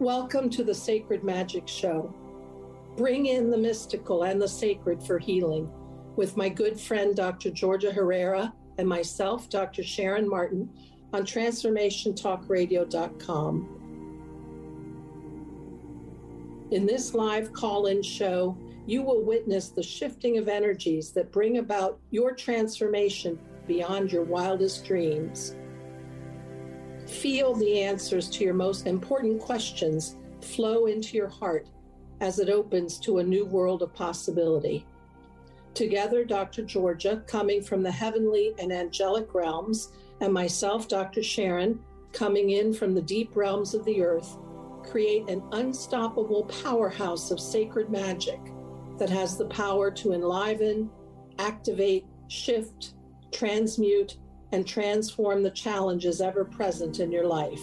Welcome to the Sacred Magic Show. Bring in the mystical and the sacred for healing with my good friend, Dr. Georgia Herrera, and myself, Dr. Sharon Martin, on TransformationTalkRadio.com. In this live call in show, you will witness the shifting of energies that bring about your transformation beyond your wildest dreams. Feel the answers to your most important questions flow into your heart as it opens to a new world of possibility. Together, Dr. Georgia, coming from the heavenly and angelic realms, and myself, Dr. Sharon, coming in from the deep realms of the earth, create an unstoppable powerhouse of sacred magic that has the power to enliven, activate, shift, transmute, and transform the challenges ever present in your life.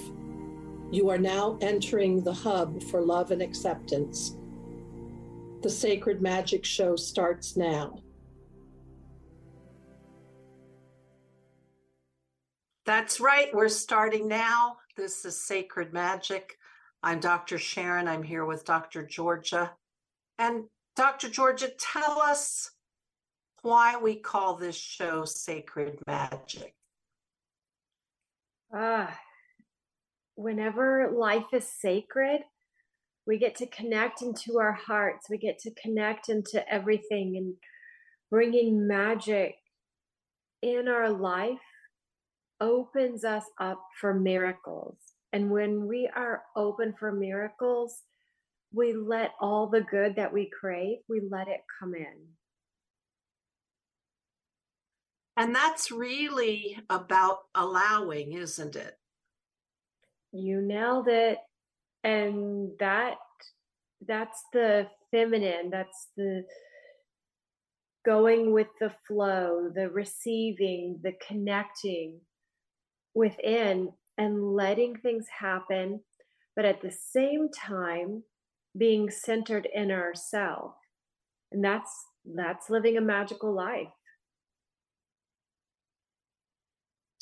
You are now entering the hub for love and acceptance. The Sacred Magic Show starts now. That's right. We're starting now. This is Sacred Magic. I'm Dr. Sharon. I'm here with Dr. Georgia. And Dr. Georgia, tell us why we call this show Sacred Magic. Ah, whenever life is sacred, we get to connect into our hearts. We get to connect into everything and bringing magic in our life opens us up for miracles. And when we are open for miracles, we let all the good that we crave, we let it come in. And that's really about allowing, isn't it? You nailed it. And that that's the feminine, that's the going with the flow, the receiving, the connecting within and letting things happen, but at the same time being centered in ourselves. And that's that's living a magical life.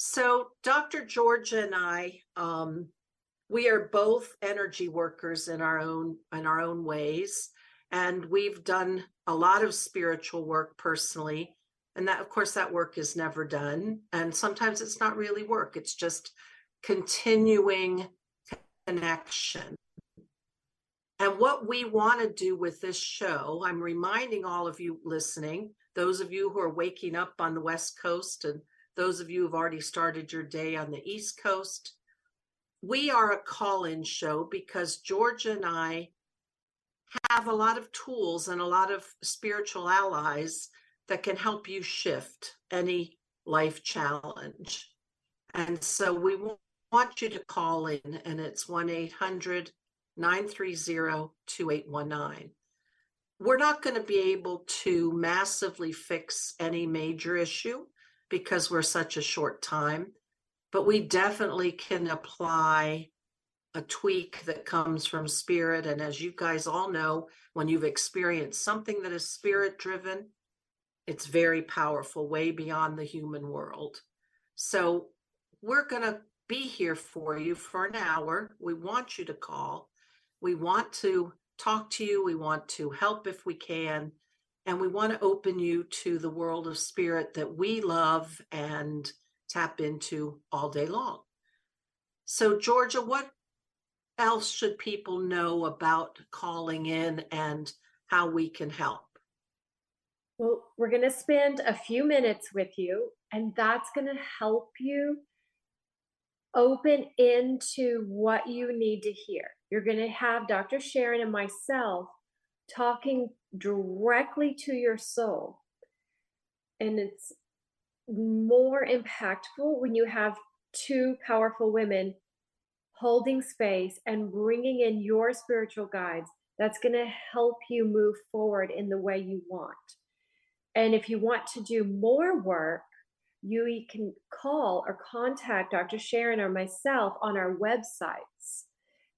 So, Dr. Georgia and I, um, we are both energy workers in our own in our own ways, and we've done a lot of spiritual work personally. And that, of course, that work is never done. And sometimes it's not really work; it's just continuing connection. And what we want to do with this show, I'm reminding all of you listening, those of you who are waking up on the West Coast and those of you who've already started your day on the East Coast. We are a call in show because Georgia and I have a lot of tools and a lot of spiritual allies that can help you shift any life challenge. And so we want you to call in, and it's 1 800 930 2819. We're not going to be able to massively fix any major issue because we're such a short time, but we definitely can apply a tweak that comes from spirit. And as you guys all know, when you've experienced something that is spirit driven, it's very powerful, way beyond the human world. So we're going to be here for you for an hour. We want you to call. We want to talk to you. We want to help if we can and we want to open you to the world of spirit that we love and tap into all day long. So, Georgia, what else should people know about calling in and how we can help? Well, we're going to spend a few minutes with you, and that's going to help you open into what you need to hear. You're going to have Dr. Sharon and myself talking directly to your soul. And it's more impactful when you have two powerful women holding space and bringing in your spiritual guides that's going to help you move forward in the way you want. And if you want to do more work, you can call or contact Dr. Sharon or myself on our websites.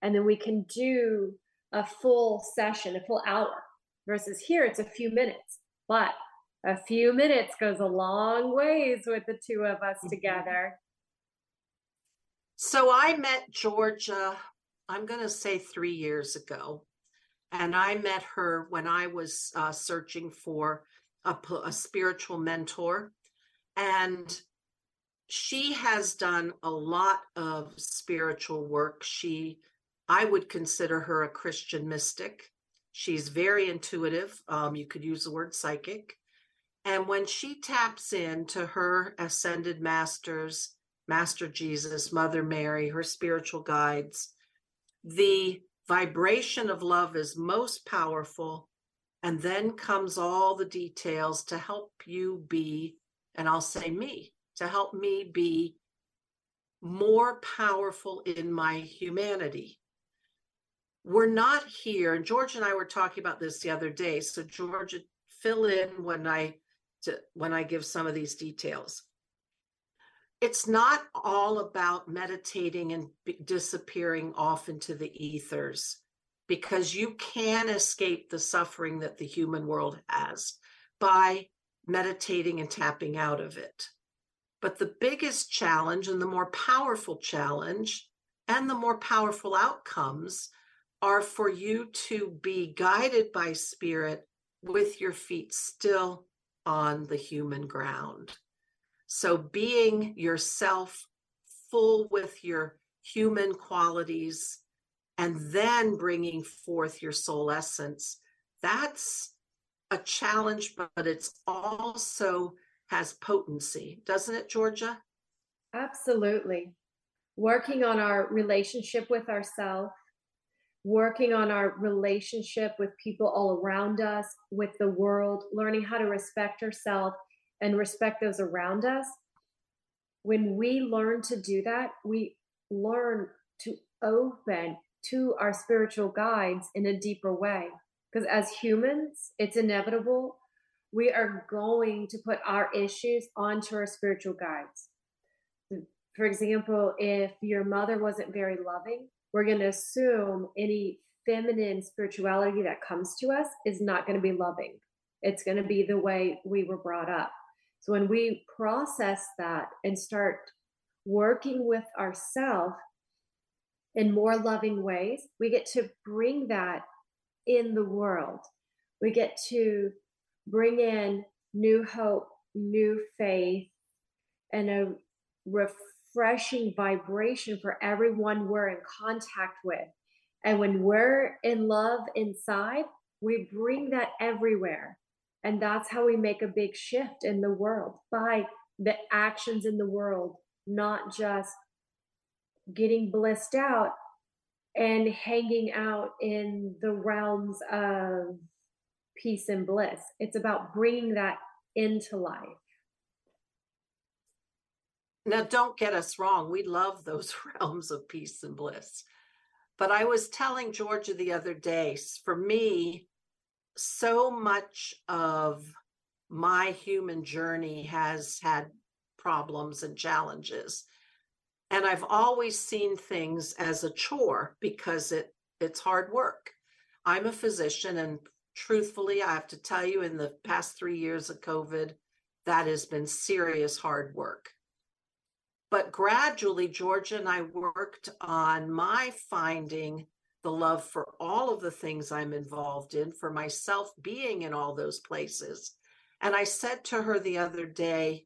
And then we can do a full session, a full hour, versus here it's a few minutes. But a few minutes goes a long ways with the two of us mm-hmm. together. So I met Georgia I'm going to say three years ago. And I met her when I was uh, searching for a, a spiritual mentor. And she has done a lot of spiritual work. She, I would consider her a Christian mystic. She's very intuitive. Um, you could use the word psychic. And when she taps into her ascended masters, Master Jesus, Mother Mary, her spiritual guides, the vibration of love is most powerful. And then comes all the details to help you be, and I'll say me, to help me be more powerful in my humanity. We're not here, and George and I were talking about this the other day. So, George, fill in when I to, when I give some of these details. It's not all about meditating and disappearing off into the ethers because you can escape the suffering that the human world has by meditating and tapping out of it. But the biggest challenge and the more powerful challenge and the more powerful outcomes are for you to be guided by spirit with your feet still on the human ground. So being yourself full with your human qualities and then bringing forth your soul essence, that's a challenge, but it's also has potency, doesn't it, Georgia? Absolutely. Working on our relationship with ourselves, working on our relationship with people all around us, with the world, learning how to respect ourselves and respect those around us. When we learn to do that, we learn to open to our spiritual guides in a deeper way. Because as humans, it's inevitable. We are going to put our issues onto our spiritual guides. For example, if your mother wasn't very loving, we're going to assume any feminine spirituality that comes to us is not going to be loving. It's going to be the way we were brought up. So when we process that and start working with ourselves in more loving ways, we get to bring that in the world. We get to bring in new hope, new faith, and a refreshing vibration for everyone we're in contact with. And when we're in love inside, we bring that everywhere. And that's how we make a big shift in the world by the actions in the world, not just getting blissed out and hanging out in the realms of peace and bliss. It's about bringing that into life. Now, don't get us wrong. We love those realms of peace and bliss. But I was telling Georgia the other day, for me, so much of my human journey has had problems and challenges. And I've always seen things as a chore because it it's hard work. I'm a physician and truthfully, I have to tell you in the past 3 years of COVID, that has been serious hard work. But gradually, Georgia and I worked on my finding the love for all of the things I'm involved in, for myself being in all those places. And I said to her the other day,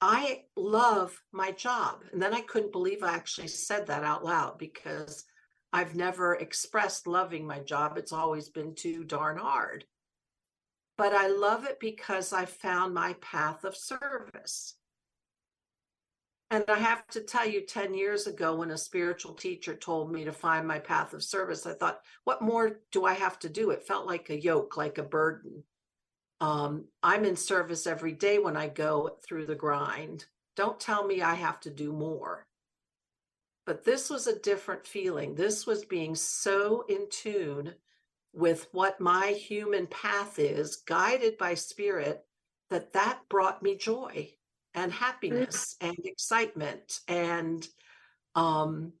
I love my job. And then I couldn't believe I actually said that out loud because I've never expressed loving my job. It's always been too darn hard. But I love it because I found my path of service. And I have to tell you, 10 years ago, when a spiritual teacher told me to find my path of service, I thought, what more do I have to do? It felt like a yoke, like a burden. Um, I'm in service every day when I go through the grind. Don't tell me I have to do more. But this was a different feeling. This was being so in tune with what my human path is, guided by spirit, that that brought me joy and mm. happiness and excitement and um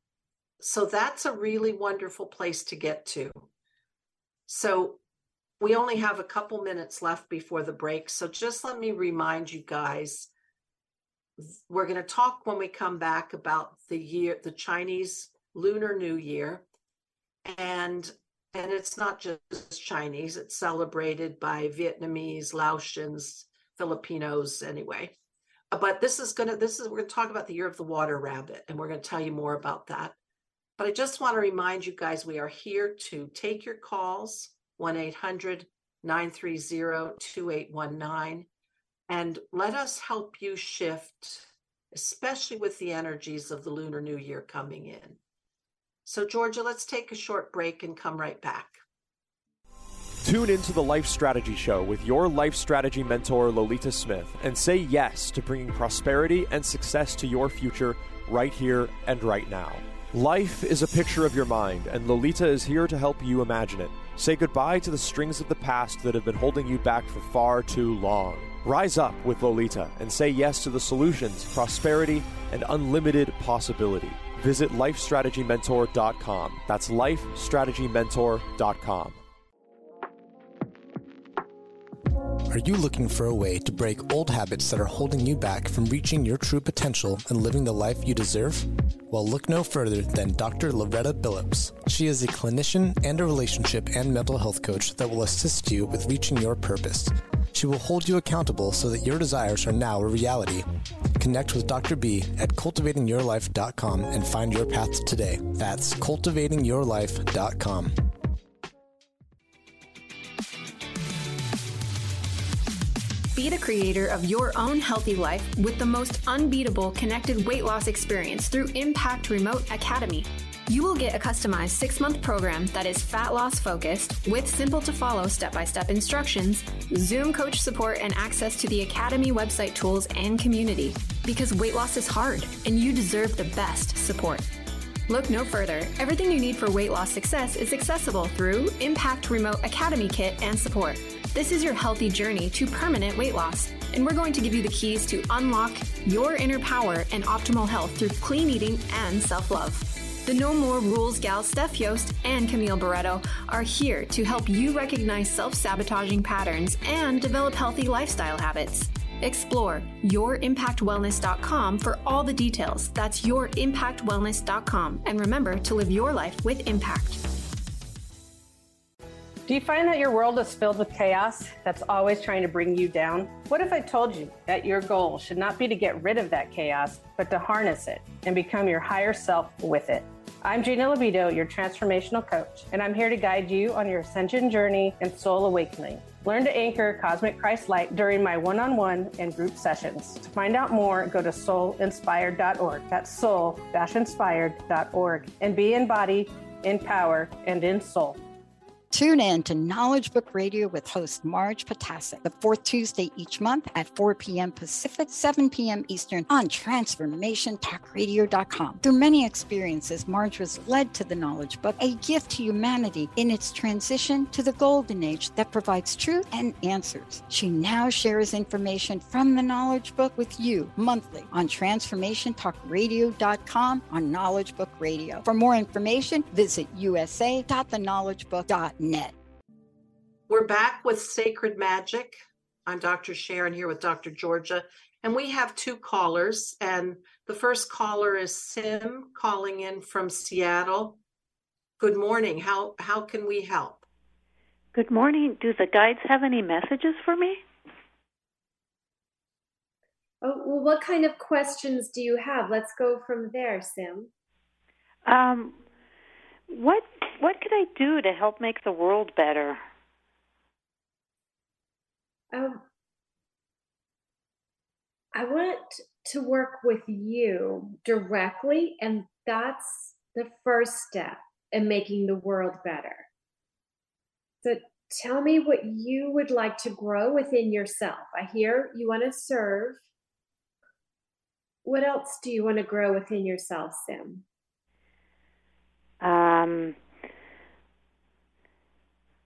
so that's a really wonderful place to get to so we only have a couple minutes left before the break so just let me remind you guys we're going to talk when we come back about the year the chinese Lunar New Year. And and it's not just Chinese, it's celebrated by Vietnamese, Laotians, Filipinos anyway. But this is going to this is we're going to talk about the year of the water rabbit and we're going to tell you more about that. But I just want to remind you guys we are here to take your calls 1-800-930-2819 and let us help you shift especially with the energies of the lunar new year coming in. So Georgia, let's take a short break and come right back. Tune into the Life Strategy Show with your life strategy mentor, Lolita Smith, and say yes to bringing prosperity and success to your future right here and right now. Life is a picture of your mind, and Lolita is here to help you imagine it. Say goodbye to the strings of the past that have been holding you back for far too long. Rise up with Lolita and say yes to the solutions, prosperity, and unlimited possibility. Visit lifestrategymentor.com. That's lifestrategymentor.com. Are you looking for a way to break old habits that are holding you back from reaching your true potential and living the life you deserve? Well, look no further than Dr. Loretta Billups. She is a clinician and a relationship and mental health coach that will assist you with reaching your purpose. She will hold you accountable so that your desires are now a reality. Connect with Dr. B at cultivatingyourlife.com and find your path today. That's cultivatingyourlife.com. Be the creator of your own healthy life with the most unbeatable connected weight loss experience through Impact Remote Academy. You will get a customized six month program that is fat loss focused with simple to follow step by step instructions, Zoom coach support, and access to the Academy website tools and community. Because weight loss is hard and you deserve the best support. Look no further. Everything you need for weight loss success is accessible through Impact Remote Academy Kit and support. This is your healthy journey to permanent weight loss, and we're going to give you the keys to unlock your inner power and optimal health through clean eating and self love. The No More Rules gal Steph Yost and Camille Barreto are here to help you recognize self sabotaging patterns and develop healthy lifestyle habits. Explore yourimpactwellness.com for all the details. That's yourimpactwellness.com. And remember to live your life with impact. Do you find that your world is filled with chaos that's always trying to bring you down? What if I told you that your goal should not be to get rid of that chaos, but to harness it and become your higher self with it? I'm Gina Libido, your transformational coach, and I'm here to guide you on your ascension journey and soul awakening. Learn to anchor Cosmic Christ Light during my one on one and group sessions. To find out more, go to soulinspired.org. That's soul inspired.org and be in body, in power, and in soul. Tune in to Knowledge Book Radio with host Marge Potasic the fourth Tuesday each month at 4 p.m. Pacific, 7 p.m. Eastern on TransformationTalkRadio.com. Through many experiences, Marge was led to the Knowledge Book, a gift to humanity in its transition to the Golden Age that provides truth and answers. She now shares information from the Knowledge Book with you monthly on TransformationTalkRadio.com on Knowledge Book Radio. For more information, visit usa.theknowledgebook.net net. We're back with Sacred Magic. I'm Dr. Sharon here with Dr. Georgia, and we have two callers. And the first caller is Sim calling in from Seattle. Good morning. How how can we help? Good morning. Do the guides have any messages for me? Oh, well, what kind of questions do you have? Let's go from there, Sim. Um, what what could I do to help make the world better? Um, I want to work with you directly, and that's the first step in making the world better. So tell me what you would like to grow within yourself. I hear you want to serve. What else do you want to grow within yourself, Sim? Um,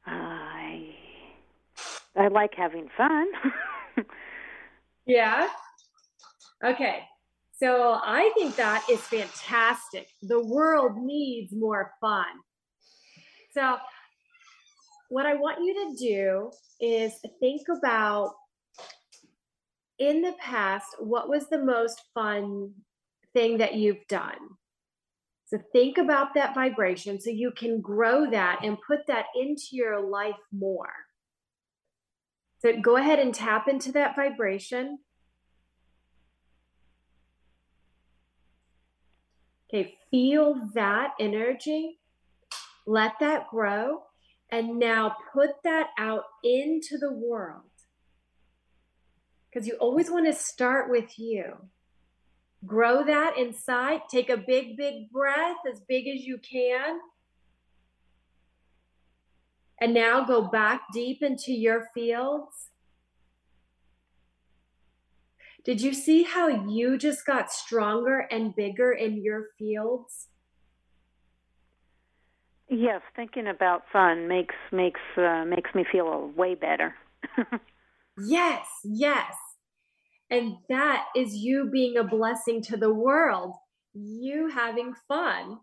I I like having fun. yeah. Okay. So I think that is fantastic. The world needs more fun. So what I want you to do is think about in the past what was the most fun thing that you've done? So think about that vibration so you can grow that and put that into your life more. So go ahead and tap into that vibration. Okay, feel that energy. Let that grow. And now put that out into the world. Because you always want to start with you. Grow that inside. Take a big, big breath, as big as you can. And now go back deep into your fields. Did you see how you just got stronger and bigger in your fields? Yes, thinking about fun makes makes uh, makes me feel way better. yes, yes. And that is you being a blessing to the world, you having fun.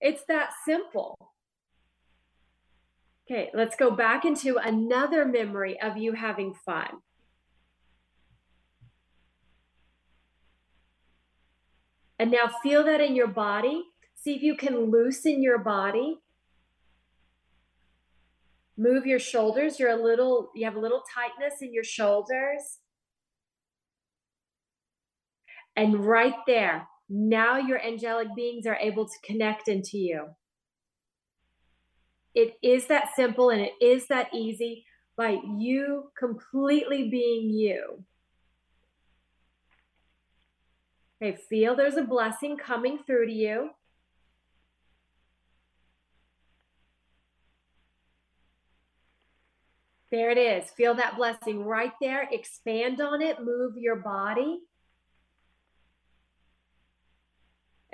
It's that simple. Okay, let's go back into another memory of you having fun. And now feel that in your body. See if you can loosen your body. Move your shoulders. You're a little, you have a little tightness in your shoulders. And right there, now your angelic beings are able to connect into you. It is that simple and it is that easy by you completely being you. Okay, feel there's a blessing coming through to you. There it is. Feel that blessing right there. Expand on it. Move your body.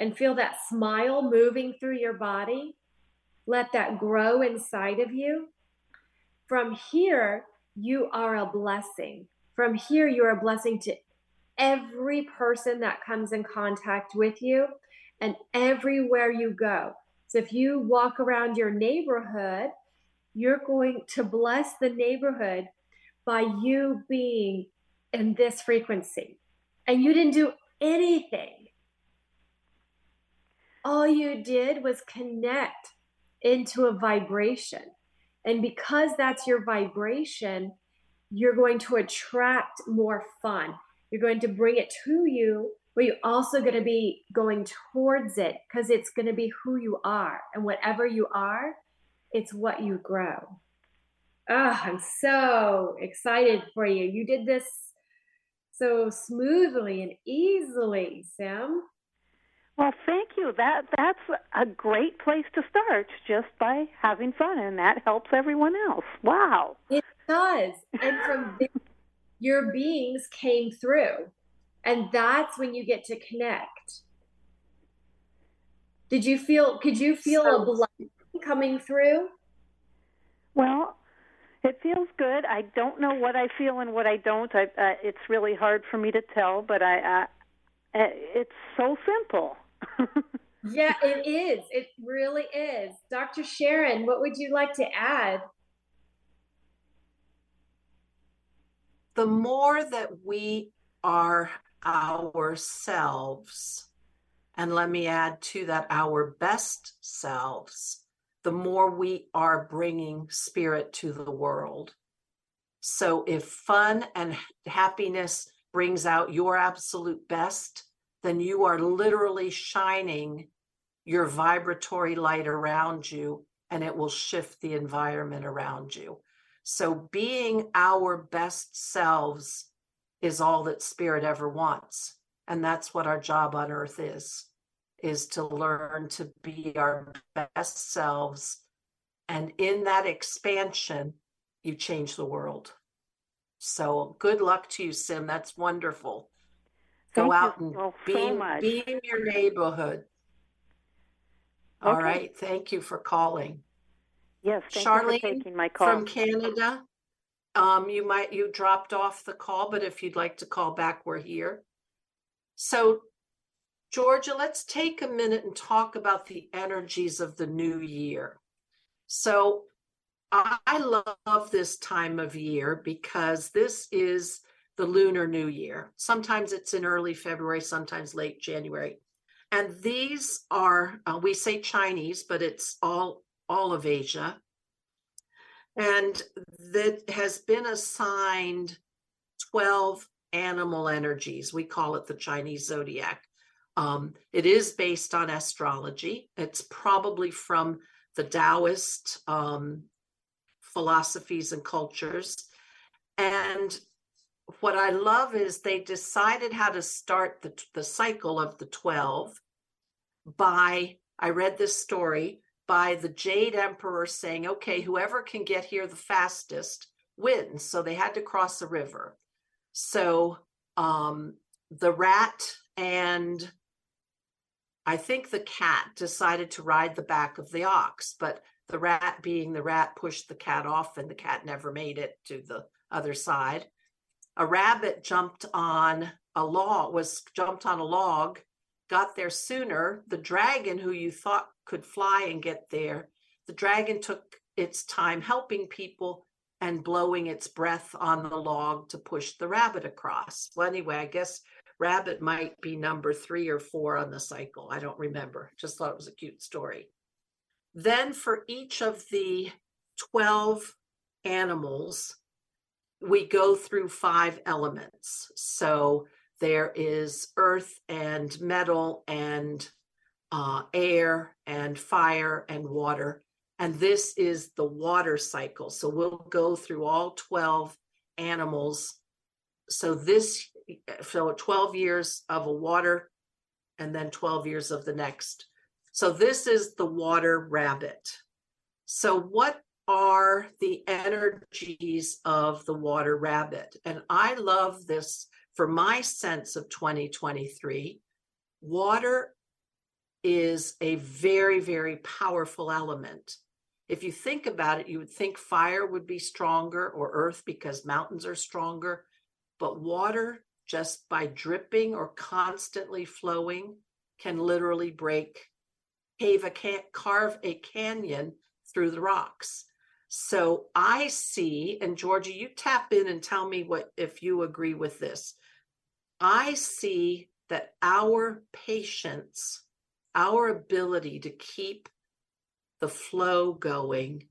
And feel that smile moving through your body. Let that grow inside of you. From here, you are a blessing. From here, you're a blessing to every person that comes in contact with you and everywhere you go. So if you walk around your neighborhood, you're going to bless the neighborhood by you being in this frequency. And you didn't do anything. All you did was connect into a vibration. And because that's your vibration, you're going to attract more fun. You're going to bring it to you, but you're also going to be going towards it because it's going to be who you are. And whatever you are, it's what you grow. Oh, I'm so excited for you. You did this so smoothly and easily, Sam. Well, thank you. That that's a great place to start just by having fun and that helps everyone else. Wow. It does. And from there your beings came through. And that's when you get to connect. Did you feel, could you feel so, a blessing coming through? Well, it feels good. I don't know what I feel and what I don't. I, uh, it's really hard for me to tell, but I, uh, uh it's so simple. yeah, it is. It really is. Dr. Sharon, what would you like to add? the more that we are ourselves, and let me add to that our best selves, the more we are bringing spirit to the world. So if fun and happiness brings out your absolute best, then you are literally shining your vibratory light around you and it will shift the environment around you. So being our best selves is all that spirit ever wants. And that's what our job on earth is, is to learn to be our best selves. And in that expansion, you change the world. So good luck to you, Sim. That's wonderful. Thank Go out and be, so be in your neighborhood. Okay. All right. Thank you for calling. Yes, thank Charlene you for taking my call. From Canada. Um, you might you dropped off the call, but if you'd like to call back, we're here. So, Georgia, let's take a minute and talk about the energies of the new year. So, I love this time of year because this is the Lunar New Year. Sometimes it's in early February, sometimes late January. and these are uh, we say Chinese, but it's all all of Asia, and that has been assigned twelve animal energies. We call it the Chinese zodiac. Um, it is based on astrology. It's probably from the Taoist um, philosophies and cultures. And what I love is they decided how to start the, the cycle of the 12 by, I read this story, by the Jade Emperor saying, okay, whoever can get here the fastest wins. So they had to cross a river. So um, the rat and I think the cat decided to ride the back of the ox, but the rat, being the rat, pushed the cat off and the cat never made it to the other side. A rabbit jumped on a log, was jumped on a log, got there sooner. The dragon, who you thought could fly and get there, the dragon took its time helping people and blowing its breath on the log to push the rabbit across. Well, anyway, I guess rabbit might be number three or four on the cycle. I don't remember. Just thought it was a cute story. Then for each of the 12 animals, we go through five elements. So there is earth and metal and uh, air and fire and water. And this is the water cycle. So we'll go through all 12 animals. So this, so 12 years of a water and then 12 years of the next. So this is the water rabbit. So what are the energies of the water rabbit? And I love this for my sense of 2023. Water is a very, very powerful element. If you think about it, you would think fire would be stronger or earth because mountains are stronger. But water, just by dripping or constantly flowing, can literally break cave a can carve a canyon through the rocks. So I see, and Georgia, you tap in and tell me what if you agree with this. I see that our patience, our ability to keep the flow going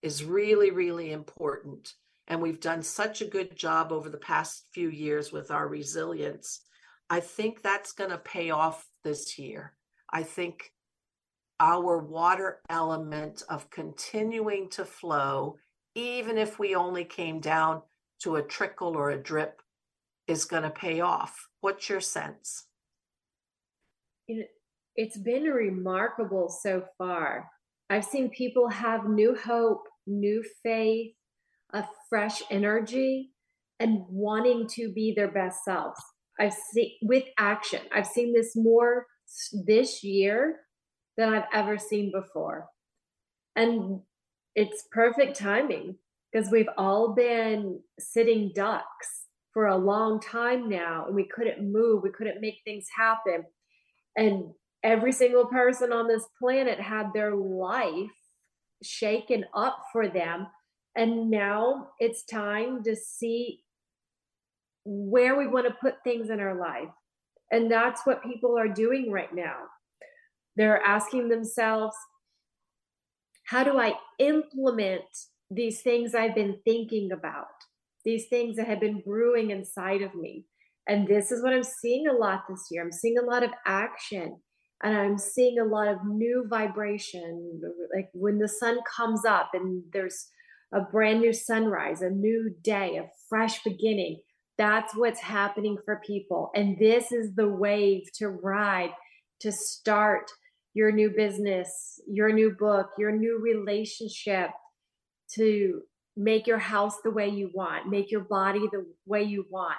is really, really important. And we've done such a good job over the past few years with our resilience. I think that's going to pay off this year. I think our water element of continuing to flow, even if we only came down to a trickle or a drip, is going to pay off. What's your sense? It's been remarkable so far. I've seen people have new hope, new faith, a fresh energy, and wanting to be their best selves. I've seen with action. I've seen this more this year than I've ever seen before. And it's perfect timing because we've all been sitting ducks for a long time now and we couldn't move, we couldn't make things happen. And every single person on this planet had their life shaken up for them. And now it's time to see where we want to put things in our life. And that's what people are doing right now. They're asking themselves, how do I implement these things I've been thinking about, these things that have been brewing inside of me? And this is what I'm seeing a lot this year. I'm seeing a lot of action and I'm seeing a lot of new vibration. Like when the sun comes up and there's a brand new sunrise, a new day, a fresh beginning. That's what's happening for people. And this is the wave to ride, to start your new business, your new book, your new relationship, to make your house the way you want, make your body the way you want.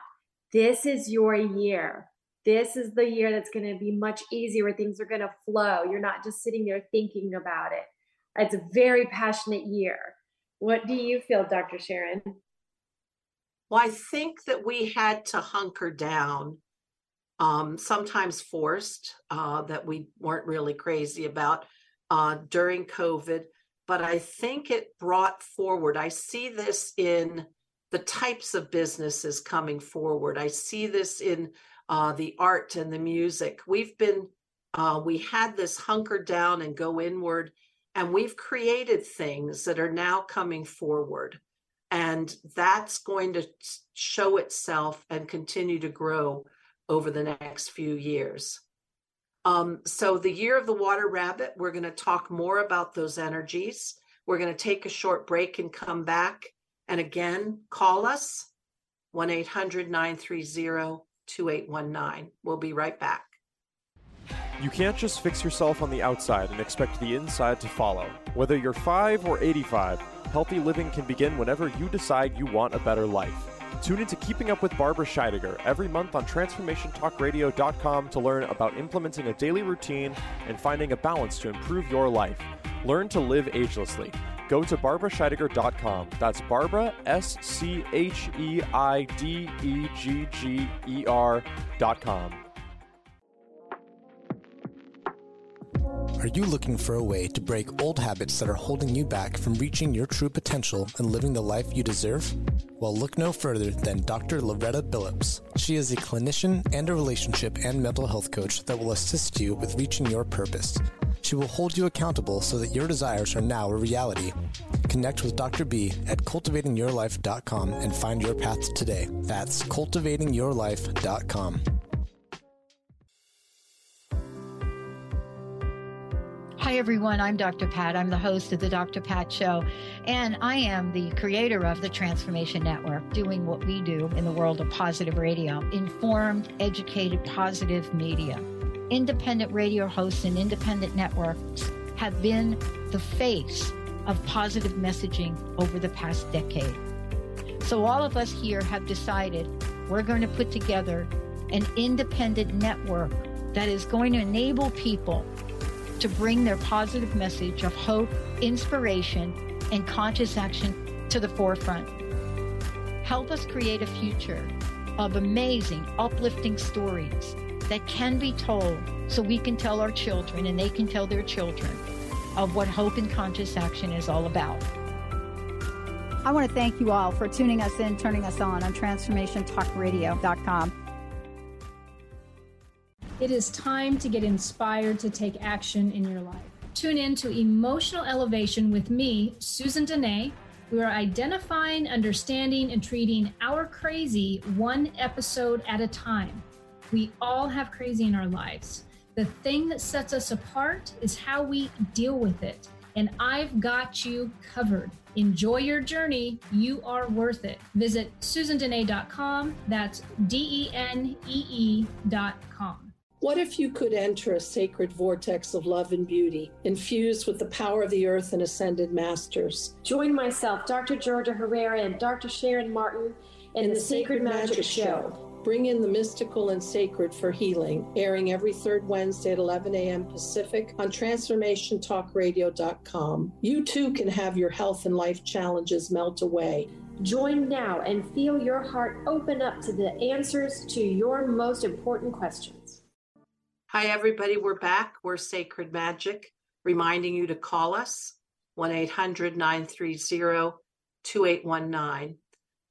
This is your year. This is the year that's going to be much easier things are going to flow. You're not just sitting there thinking about it. It's a very passionate year. What do you feel, Dr. Sharon? Well, I think that we had to hunker down um, sometimes forced, uh, that we weren't really crazy about uh, during COVID. But I think it brought forward, I see this in the types of businesses coming forward. I see this in uh, the art and the music. We've been uh, we had this hunker down and go inward, and we've created things that are now coming forward. And that's going to show itself and continue to grow over the next few years. Um, so, the year of the water rabbit, we're going to talk more about those energies. We're going to take a short break and come back. And again, call us 1 800 930 2819. We'll be right back. You can't just fix yourself on the outside and expect the inside to follow. Whether you're 5 or 85, healthy living can begin whenever you decide you want a better life. Tune into Keeping Up with Barbara Scheidegger every month on TransformationTalkRadio.com to learn about implementing a daily routine and finding a balance to improve your life. Learn to live agelessly. Go to barbarascheidegger.com. That's Barbara, S C H E I D E G G E R.com. Are you looking for a way to break old habits that are holding you back from reaching your true potential and living the life you deserve? Well, look no further than Dr. Loretta Billups. She is a clinician and a relationship and mental health coach that will assist you with reaching your purpose. She will hold you accountable so that your desires are now a reality. Connect with Dr. B at cultivatingyourlife.com and find your path today. That's cultivatingyourlife.com. Hi, everyone. I'm Dr. Pat. I'm the host of the Dr. Pat Show, and I am the creator of the Transformation Network, doing what we do in the world of positive radio informed, educated, positive media. Independent radio hosts and independent networks have been the face of positive messaging over the past decade. So, all of us here have decided we're going to put together an independent network that is going to enable people to bring their positive message of hope, inspiration, and conscious action to the forefront. Help us create a future of amazing, uplifting stories that can be told so we can tell our children and they can tell their children of what hope and conscious action is all about. I want to thank you all for tuning us in, turning us on on transformationtalkradio.com. It is time to get inspired to take action in your life. Tune in to Emotional Elevation with me, Susan Denee. We are identifying, understanding, and treating our crazy one episode at a time. We all have crazy in our lives. The thing that sets us apart is how we deal with it. And I've got you covered. Enjoy your journey. You are worth it. Visit susandenee.com. That's D E N E E.com. What if you could enter a sacred vortex of love and beauty, infused with the power of the earth and ascended masters? Join myself, Dr. Georgia Herrera, and Dr. Sharon Martin in, in the, the, Sacred, Magic, Magic Show. Show. Bring in the mystical and sacred for healing, airing every third Wednesday at 11 a.m. Pacific on TransformationTalkRadio.com. You too can have your health and life challenges melt away. Join now and feel your heart open up to the answers to your most important questions. Hi, everybody. We're back. We're Sacred Magic, reminding you to call us 1 800 930 2819.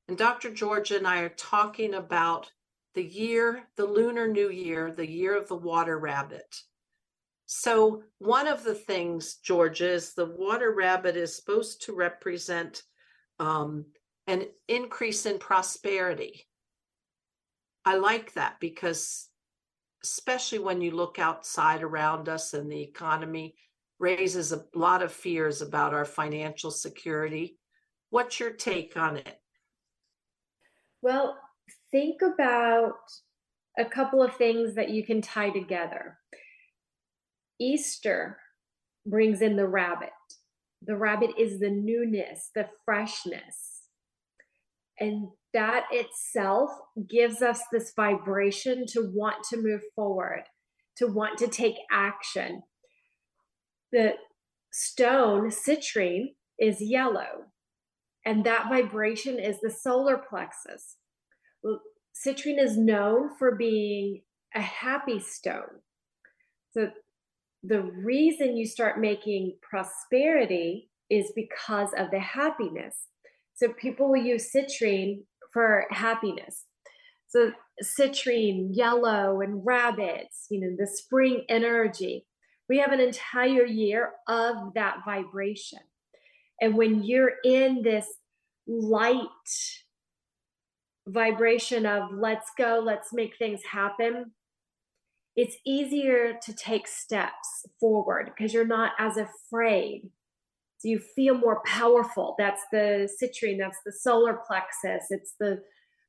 And Dr. Georgia and I are talking about the year, the Lunar New Year, the year of the water rabbit. So, one of the things, Georgia, is the water rabbit is supposed to represent um, an increase in prosperity. I like that because especially when you look outside around us and the economy raises a lot of fears about our financial security. What's your take on it? Well, think about a couple of things that you can tie together. Easter brings in the rabbit. The rabbit is the newness, the freshness. And that itself gives us this vibration to want to move forward, to want to take action. The stone, citrine, is yellow, and that vibration is the solar plexus. Citrine is known for being a happy stone. So the reason you start making prosperity is because of the happiness. So people will use citrine for happiness. So citrine, yellow, and rabbits, you know, the spring energy. We have an entire year of that vibration. And when you're in this light vibration of let's go, let's make things happen, it's easier to take steps forward because you're not as afraid. You feel more powerful. That's the citrine, that's the solar plexus, it's the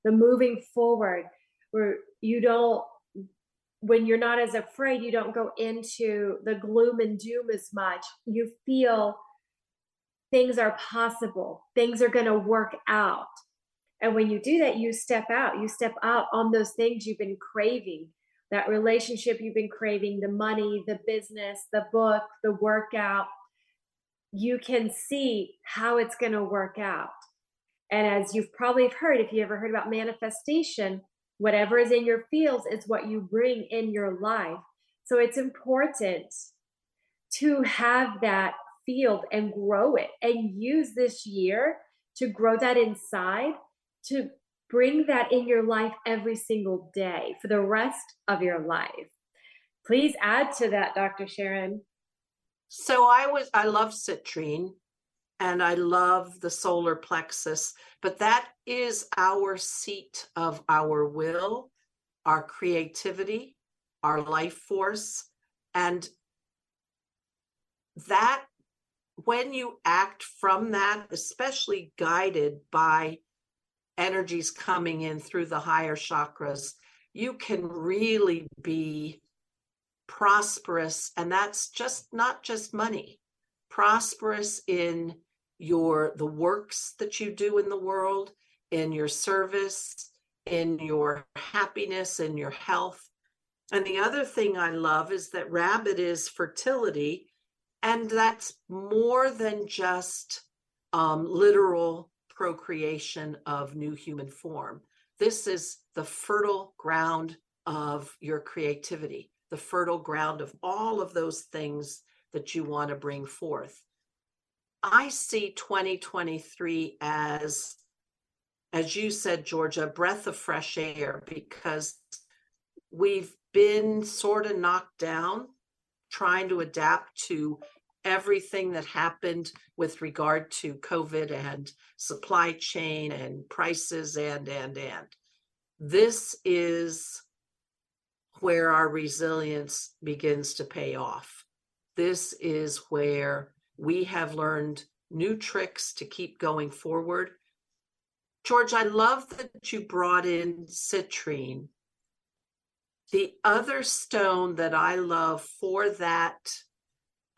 the moving forward where you don't when you're not as afraid, you don't go into the gloom and doom as much. You feel things are possible, things are going to work out. And when you do that, you step out, you step out on those things you've been craving that relationship you've been craving, the money, the business, the book, the workout. You can see how it's going to work out. And as you've probably heard, if you ever heard about manifestation, whatever is in your fields is what you bring in your life. So it's important to have that field and grow it and use this year to grow that inside to bring that in your life every single day for the rest of your life. Please add to that, Dr. Sharon. So I was I love citrine and I love the solar plexus, but that is our seat of our will, our creativity, our life force. And that, when you act from that, especially guided by energies coming in through the higher chakras, you can really be prosperous. And that's just not just money, prosperous in your the works that you do in the world in your service in your happiness in your health. And the other thing i love is that rabbit is fertility and that's more than just um, literal procreation of new human form. This is the fertile ground of your creativity the fertile ground of all of those things that you want to bring forth I see 2023 as, as you said, Georgia, a breath of fresh air because we've been sort of knocked down trying to adapt to everything that happened with regard to COVID and supply chain and prices and, and, and. This is where our resilience begins to pay off. This is where we have learned new tricks to keep going forward. George, I love that you brought in citrine. The other stone that I love for that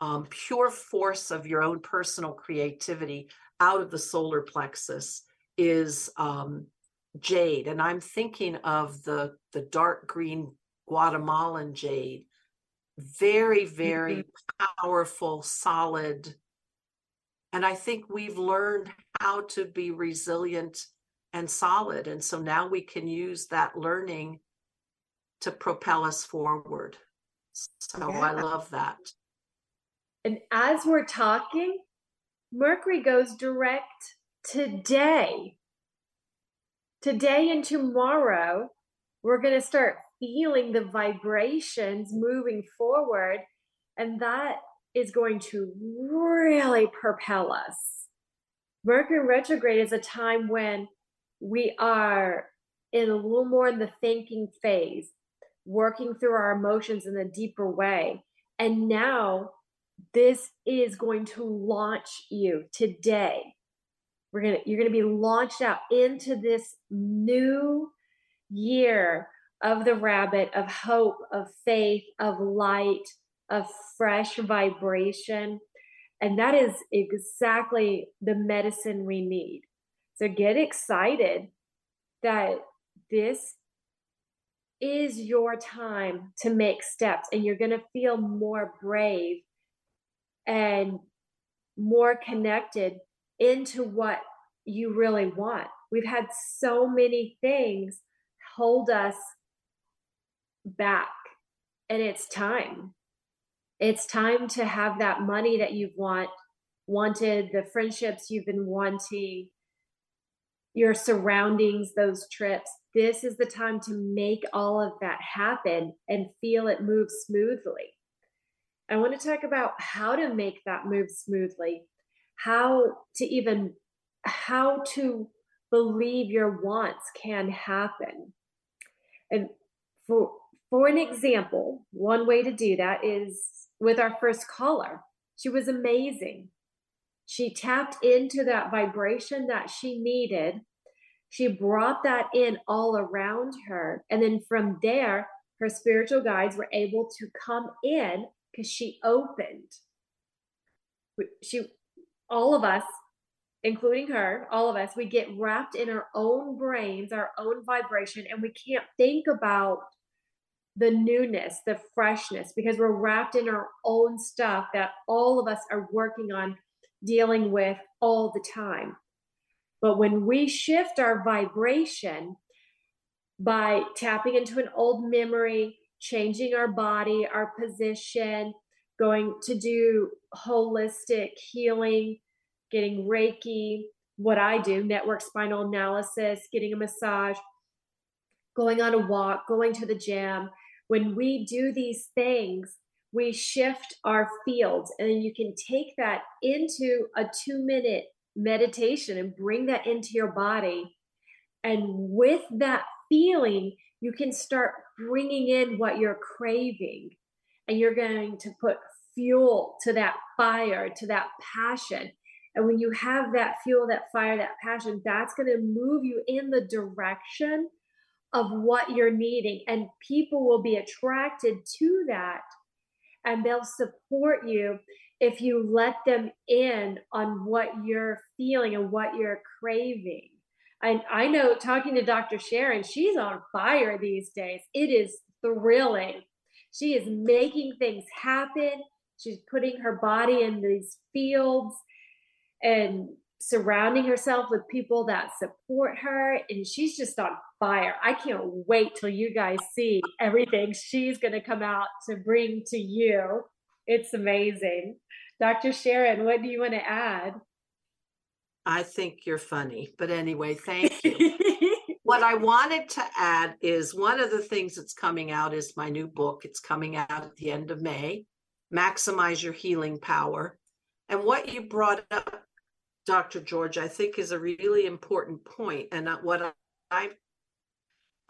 um, pure force of your own personal creativity out of the solar plexus is um, jade. And I'm thinking of the, the dark green Guatemalan jade very, very mm-hmm. powerful, solid. And I think we've learned how to be resilient and solid. And so now we can use that learning to propel us forward. So yeah. I love that. And as we're talking, Mercury goes direct today. Today and tomorrow, we're going to start feeling the vibrations moving forward. And that is going to really propel us. Mercury retrograde is a time when we are in a little more in the thinking phase, working through our emotions in a deeper way. And now this is going to launch you today. We're to you're to be launched out into this new year of the rabbit, of hope, of faith, of light, of fresh vibration. And that is exactly the medicine we need. So get excited that this is your time to make steps and you're going to feel more brave and more connected into what you really want. We've had so many things hold us back and it's time it's time to have that money that you've want wanted the friendships you've been wanting your surroundings those trips this is the time to make all of that happen and feel it move smoothly. I want to talk about how to make that move smoothly, how to even how to believe your wants can happen. And for for an example, one way to do that is with our first caller. She was amazing. She tapped into that vibration that she needed. She brought that in all around her. And then from there, her spiritual guides were able to come in because she opened. She, all of us, including her, all of us, we get wrapped in our own brains, our own vibration, and we can't think about the newness, the freshness, because we're wrapped in our own stuff that all of us are working on dealing with all the time. But when we shift our vibration by tapping into an old memory, changing our body, our position, going to do holistic healing, getting Reiki, what I do, network spinal analysis, getting a massage, going on a walk, going to the gym. When we do these things, we shift our fields, and you can take that into a two minute meditation and bring that into your body. And with that feeling, you can start bringing in what you're craving. And you're going to put fuel to that fire, to that passion. And when you have that fuel, that fire, that passion, that's going to move you in the direction of what you're needing. And people will be attracted to that and they'll support you if you let them in on what you're feeling and what you're craving. I, I know talking to Dr. Sharon, she's on fire these days. It is thrilling. She is making things happen. She's putting her body in these fields and surrounding herself with people that support her. And she's just on fire. I can't wait till you guys see everything she's going to come out to bring to you. It's amazing. Dr. Sharon, what do you want to add? I think you're funny. But anyway, thank you. what I wanted to add is one of the things that's coming out is my new book. It's coming out at the end of May Maximize Your Healing Power. And what you brought up, Dr. George, I think is a really important point. And uh, what I,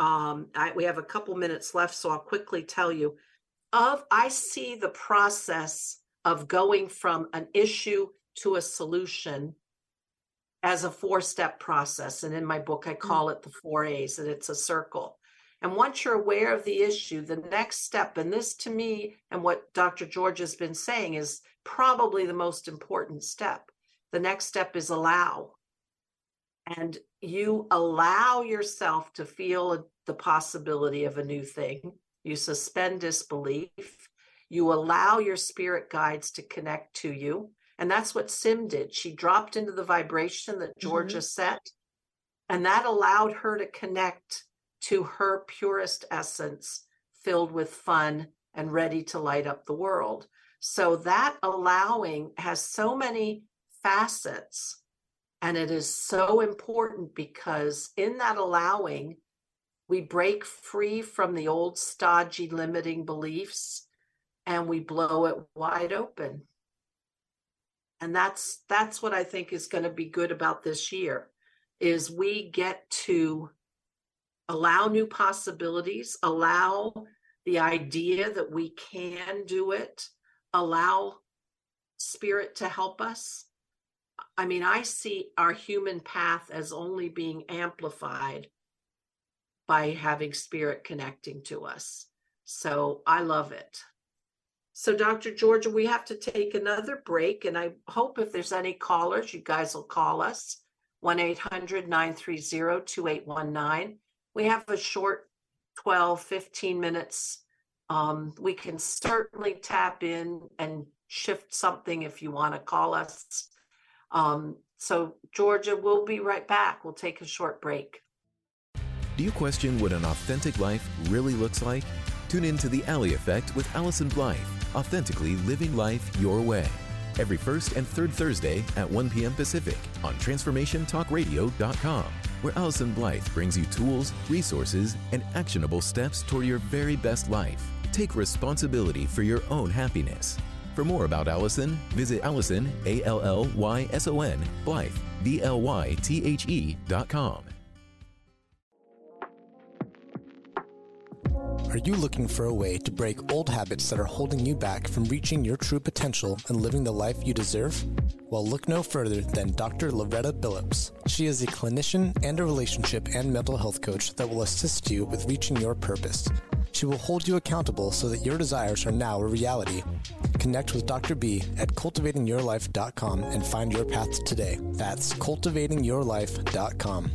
um, I, we have a couple minutes left, so I'll quickly tell you. Of I see the process of going from an issue to a solution as a four step process. And in my book, I call it the four A's, and it's a circle. And once you're aware of the issue, the next step, and this to me, and what Dr. George has been saying, is probably the most important step. The next step is allow. And you allow yourself to feel the possibility of a new thing. You suspend disbelief. You allow your spirit guides to connect to you. And that's what Sim did. She dropped into the vibration that Georgia mm-hmm. set, and that allowed her to connect to her purest essence, filled with fun and ready to light up the world. So that allowing has so many facets. And it is so important because in that allowing, we break free from the old stodgy limiting beliefs and we blow it wide open. And that's that's what i think is going to be good about this year is we get to allow new possibilities allow the idea that we can do it allow spirit to help us i mean i see our human path as only being amplified by having spirit connecting to us so i love it so, Dr. Georgia, we have to take another break. And I hope if there's any callers, you guys will call us 1 800 930 2819. We have a short 12, 15 minutes. Um, we can certainly tap in and shift something if you want to call us. Um, so, Georgia, we'll be right back. We'll take a short break. Do you question what an authentic life really looks like? Tune in to The Ally Effect with Allyson Blythe authentically living life your way. Every first and third Thursday at 1 p.m. Pacific on TransformationTalkRadio.com. where Allyson Blythe brings you tools, resources, and actionable steps toward your very best life. Take responsibility for your own happiness. For more about Allyson, visit Allyson, A L L Y S O N, Blythe, B L Y T H E dot com. Are you looking for a way to break old habits that are holding you back from reaching your true potential and living the life you deserve? Well, look no further than Dr. Loretta Billups. She is a clinician and a relationship and mental health coach that will assist you with reaching your purpose. She will hold you accountable so that your desires are now a reality. Connect with Dr. B at cultivatingyourlife.com and find your path today. That's cultivatingyourlife.com.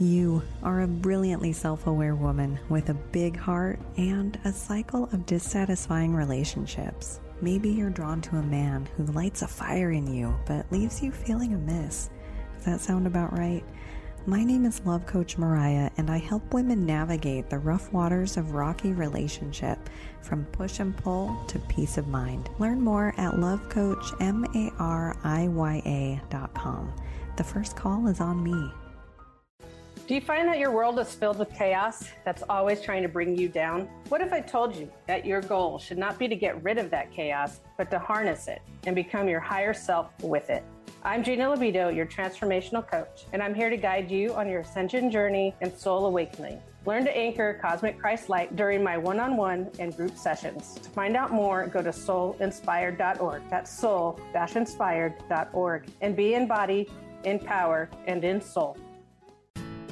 You are a brilliantly self aware woman with a big heart and a cycle of dissatisfying relationships. Maybe you're drawn to a man who lights a fire in you but leaves you feeling amiss. Does that sound about right? My name is Love Coach Mariah, and I help women navigate the rough waters of rocky relationship from push and pull to peace of mind. Learn more at lovecoachmariya.com. The first call is on me. Do you find that your world is filled with chaos that's always trying to bring you down? What if I told you that your goal should not be to get rid of that chaos, but to harness it and become your higher self with it? I'm Gina Libido, your transformational coach, and I'm here to guide you on your ascension journey and soul awakening. Learn to anchor cosmic Christ light during my one on one and group sessions. To find out more, go to soulinspired.org. That's soul inspired.org and be in body, in power, and in soul.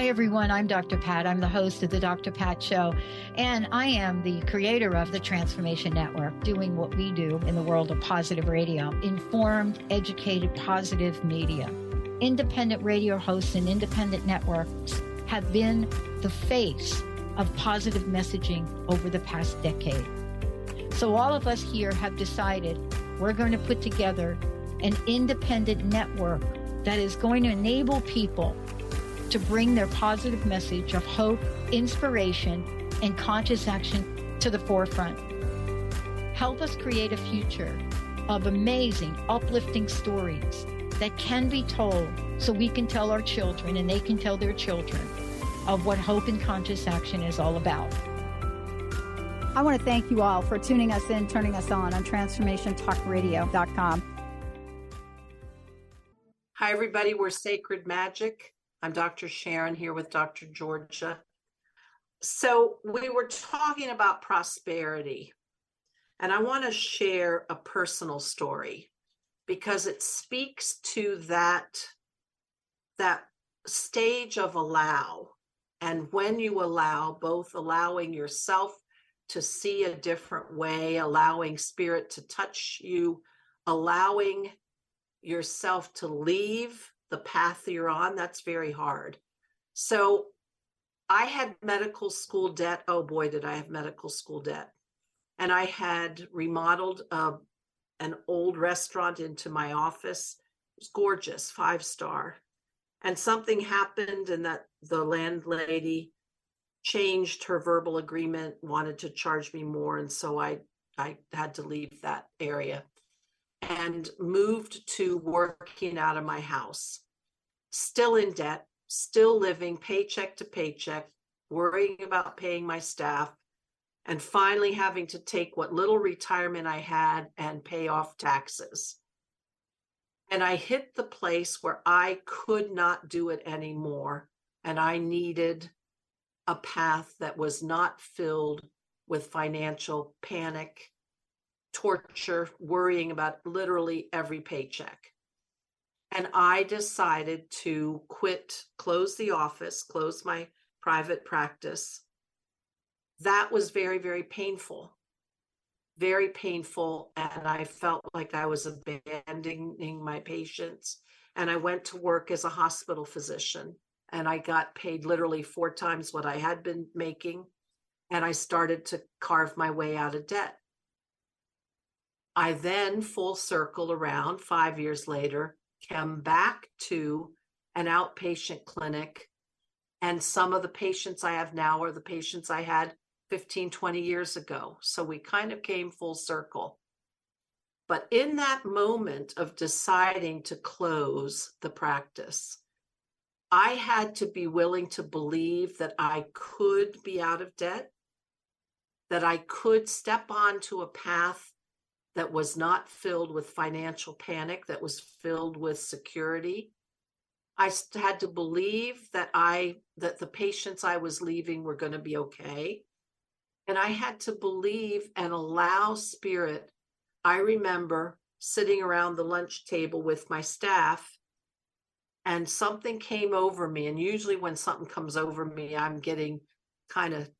Hi, everyone. I'm Dr. Pat. I'm the host of the Dr. Pat Show, and I am the creator of the Transformation Network, doing what we do in the world of positive radio informed, educated, positive media. Independent radio hosts and independent networks have been the face of positive messaging over the past decade. So, all of us here have decided we're going to put together an independent network that is going to enable people to bring their positive message of hope, inspiration, and conscious action to the forefront. Help us create a future of amazing, uplifting stories that can be told so we can tell our children and they can tell their children of what hope and conscious action is all about. I want to thank you all for tuning us in, turning us on on transformationtalkradio.com. Hi, everybody. We're Sacred Magic. I'm Dr. Sharon here with Dr. Georgia. So, we were talking about prosperity, and I want to share a personal story because it speaks to that that stage of allow and when you allow both allowing yourself to see a different way allowing spirit to touch you allowing yourself to leave the path you're on, that's very hard. So I had medical school debt. Oh boy, did I have medical school debt. And I had remodeled uh, an old restaurant into my office. It was gorgeous, five star. And something happened, and that the landlady changed her verbal agreement, wanted to charge me more. And so I, I had to leave that area and moved to working out of my house, still in debt, still living paycheck to paycheck, worrying about paying my staff, and finally having to take what little retirement I had and pay off taxes. And I hit the place where I could not do it anymore. And I needed a path that was not filled with financial panic torture, worrying about literally every paycheck. And I decided to quit, close the office, close my private practice. That was very, very painful. very painful, and I felt like I was abandoning my patients. And I went to work as a hospital physician, and I got paid literally four times what I had been making. And I started to carve my way out of debt. I then, full circle around five years later, came back to an outpatient clinic. And some of the patients I have now are the patients I had 15, 20 years ago. So we kind of came full circle. But in that moment of deciding to close the practice, I had to be willing to believe that I could be out of debt, that I could step onto a path that was not filled with financial panic, that was filled with security. I had to believe that I that the patients I was leaving were going to be okay. And I had to believe and allow spirit. I remember sitting around the lunch table with my staff and something came over me and usually when something comes over me I'm getting kind of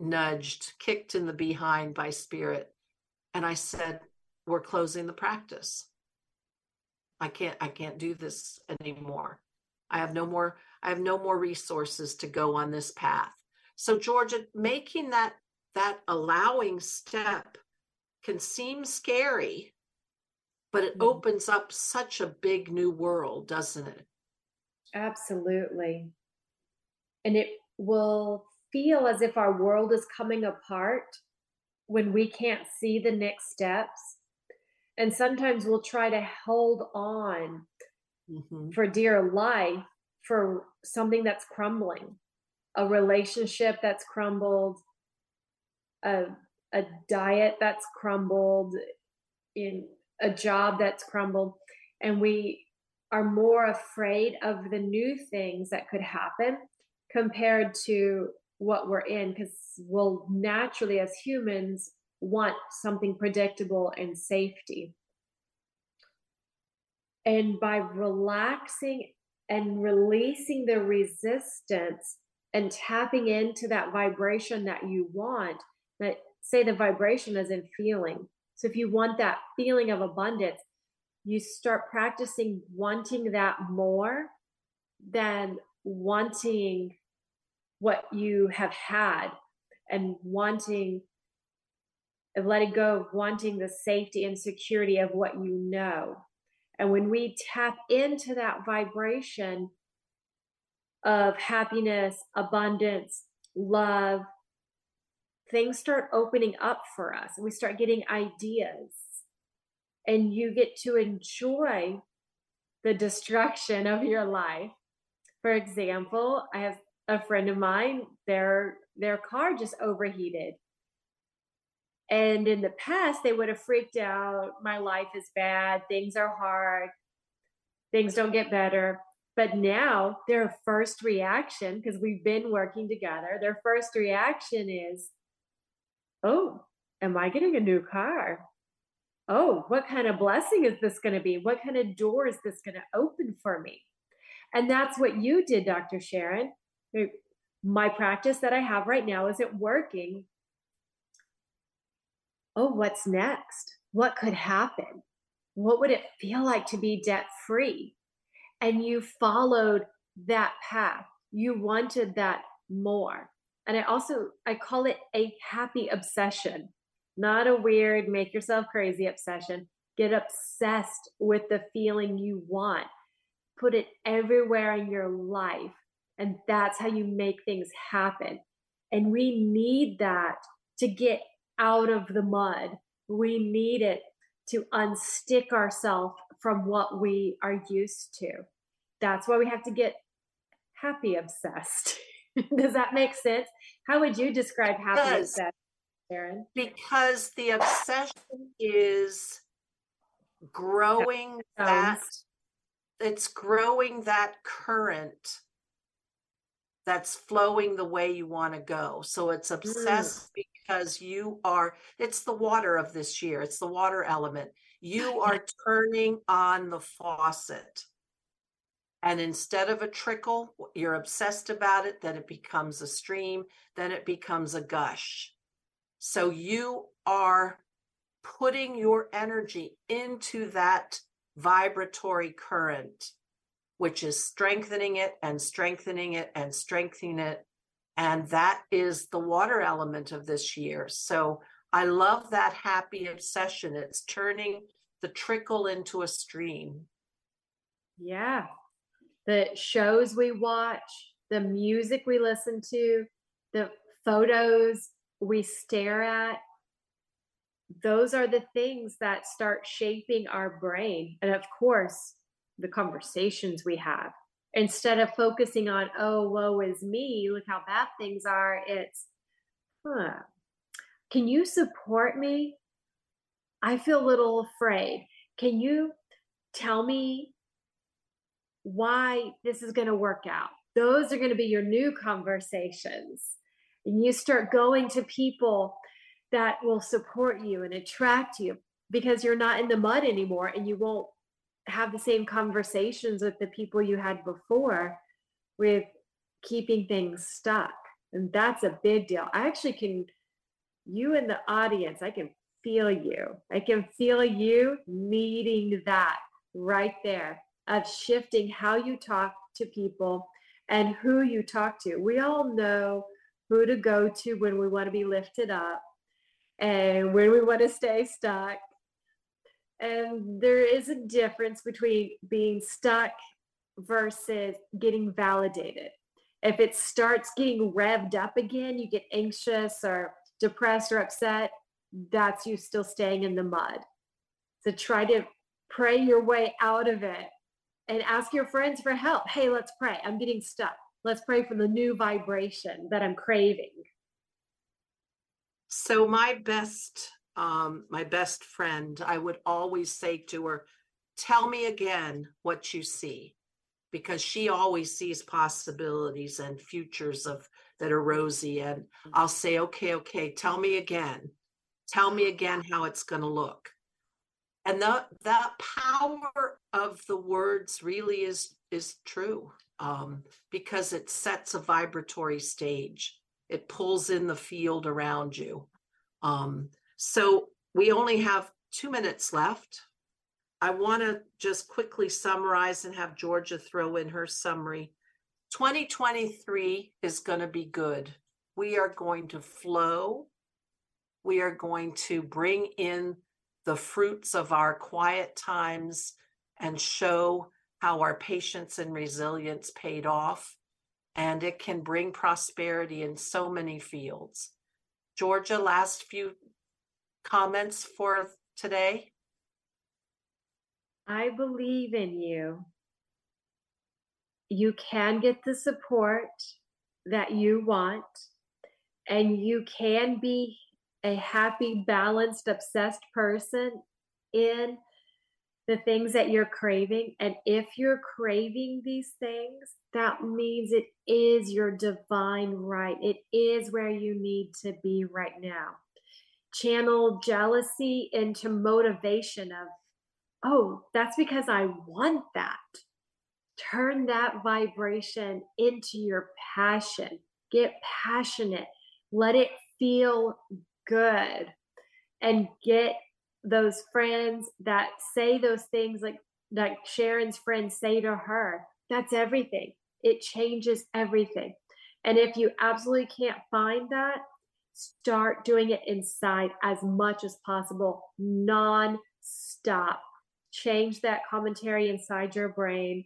nudged, kicked in the behind by spirit and I said, "We're closing the practice. I can't I can't do this anymore. I have no more I have no more resources to go on this path." So Georgia, making that that allowing step can seem scary, but it mm-hmm. opens up such a big new world, doesn't it? Absolutely. And it will feel as if our world is coming apart when we can't see the next steps. And sometimes we'll try to hold on mm-hmm. for dear life for something that's crumbling, a relationship that's crumbled, a, a diet that's crumbled, in a job that's crumbled. And we are more afraid of the new things that could happen compared to what we're in because we'll naturally as humans want something predictable and safety. And by relaxing and releasing the resistance and tapping into that vibration that you want that say the vibration is in feeling. So if you want that feeling of abundance you start practicing wanting that more than wanting what you have had and wanting and letting go of wanting the safety and security of what you know. And when we tap into that vibration of happiness, abundance, love, things start opening up for us. And we start getting ideas. And you get to enjoy the destruction of your life. For example, I have a friend of mine, their their car just overheated. And in the past, they would have freaked out. My life is bad. Things are hard. Things don't get better. But now their first reaction, because we've been working together, their first reaction is, Oh, am I getting a new car? Oh, what kind of blessing is this going to be? What kind of door is this going to open for me? And that's what you did, Dr. Sharon my practice that I have right now isn't working. Oh, what's next? What could happen? What would it feel like to be debt free? And you followed that path. You wanted that more. And I also I call it a happy obsession, not a weird make yourself crazy obsession. Get obsessed with the feeling you want. Put it everywhere in your life and that's how you make things happen. And we need that to get out of the mud. We need it to unstick ourselves from what we are used to. That's why we have to get happy obsessed. Does that make sense? How would you describe happy obsessed, Sharon? Because the obsession is growing that it's growing that current that's flowing the way you want to go. So it's obsessed mm. because you are, it's the water of this year, it's the water element. You are turning on the faucet. And instead of a trickle, you're obsessed about it, then it becomes a stream, then it becomes a gush. So you are putting your energy into that vibratory current, which is strengthening it and strengthening it and strengthening it. And that is the water element of this year. So I love that happy obsession. It's turning the trickle into a stream. Yeah. The shows we watch, the music we listen to, the photos we stare at, those are the things that start shaping our brain. And of course, the conversations we have. Instead of focusing on, oh, woe is me, look how bad things are, it's, huh, can you support me? I feel a little afraid. Can you tell me why this is going to work out? Those are going to be your new conversations. And you start going to people that will support you and attract you because you're not in the mud anymore and you won't have the same conversations with the people you had before with keeping things stuck. And that's a big deal. I actually can, you in the audience, I can feel you. I can feel you needing that right there of shifting how you talk to people and who you talk to. We all know who to go to when we want to be lifted up and when we want to stay stuck. And there is a difference between being stuck versus getting validated. If it starts getting revved up again, you get anxious or depressed or upset, that's you still staying in the mud. So try to pray your way out of it and ask your friends for help. Hey, let's pray. I'm getting stuck. Let's pray for the new vibration that I'm craving. So my best um my best friend, I would always say to her, "Tell me again what you see." Because she always sees possibilities and futures of that are rosy and I'll say, "Okay, okay, tell me again. Tell me again how it's going to look." And that that power of the words really is is true um, because it sets a vibratory stage it pulls in the field around you. Um, so we only have two minutes left. I want to just quickly summarize and have Georgia throw in her summary. 2023 is going to be good. We are going to flow. We are going to bring in the fruits of our quiet times and show how our patience and resilience paid off and it can bring prosperity in so many fields. Georgia, last few comments for today? I believe in you. You can get the support that you want, and you can be a happy, balanced, obsessed person in the things that you're craving. And if you're craving these things, that means it is your divine right. It is where you need to be right now. Channel jealousy into motivation of, oh, that's because I want that. Turn that vibration into your passion. Get passionate. Let it feel good and get those friends that say those things like like Sharon's friends say to her, that's everything. It changes everything. And if you absolutely can't find that, start doing it inside as much as possible, non stop. Change that commentary inside your brain.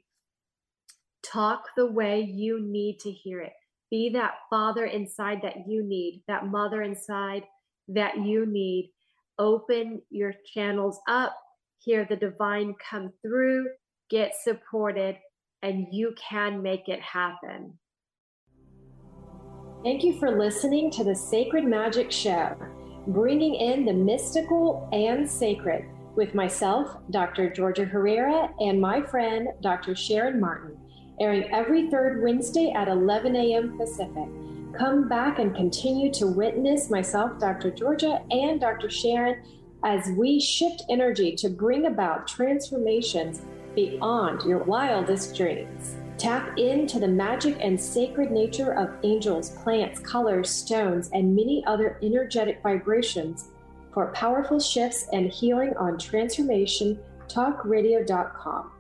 Talk the way you need to hear it. Be that father inside that you need, that mother inside that you need open your channels up, hear the divine come through, get supported, and you can make it happen. Thank you for listening to the Sacred Magic Show, bringing in the mystical and sacred with myself, Dr. Georgia Herrera, and my friend, Dr. Sharon Martin, airing every third Wednesday at 11 a.m. Pacific. Come back and continue to witness myself, Dr. Georgia, and Dr. Sharon as we shift energy to bring about transformations beyond your wildest dreams. Tap into the magic and sacred nature of angels, plants, colors, stones, and many other energetic vibrations for powerful shifts and healing on transformationtalkradio.com.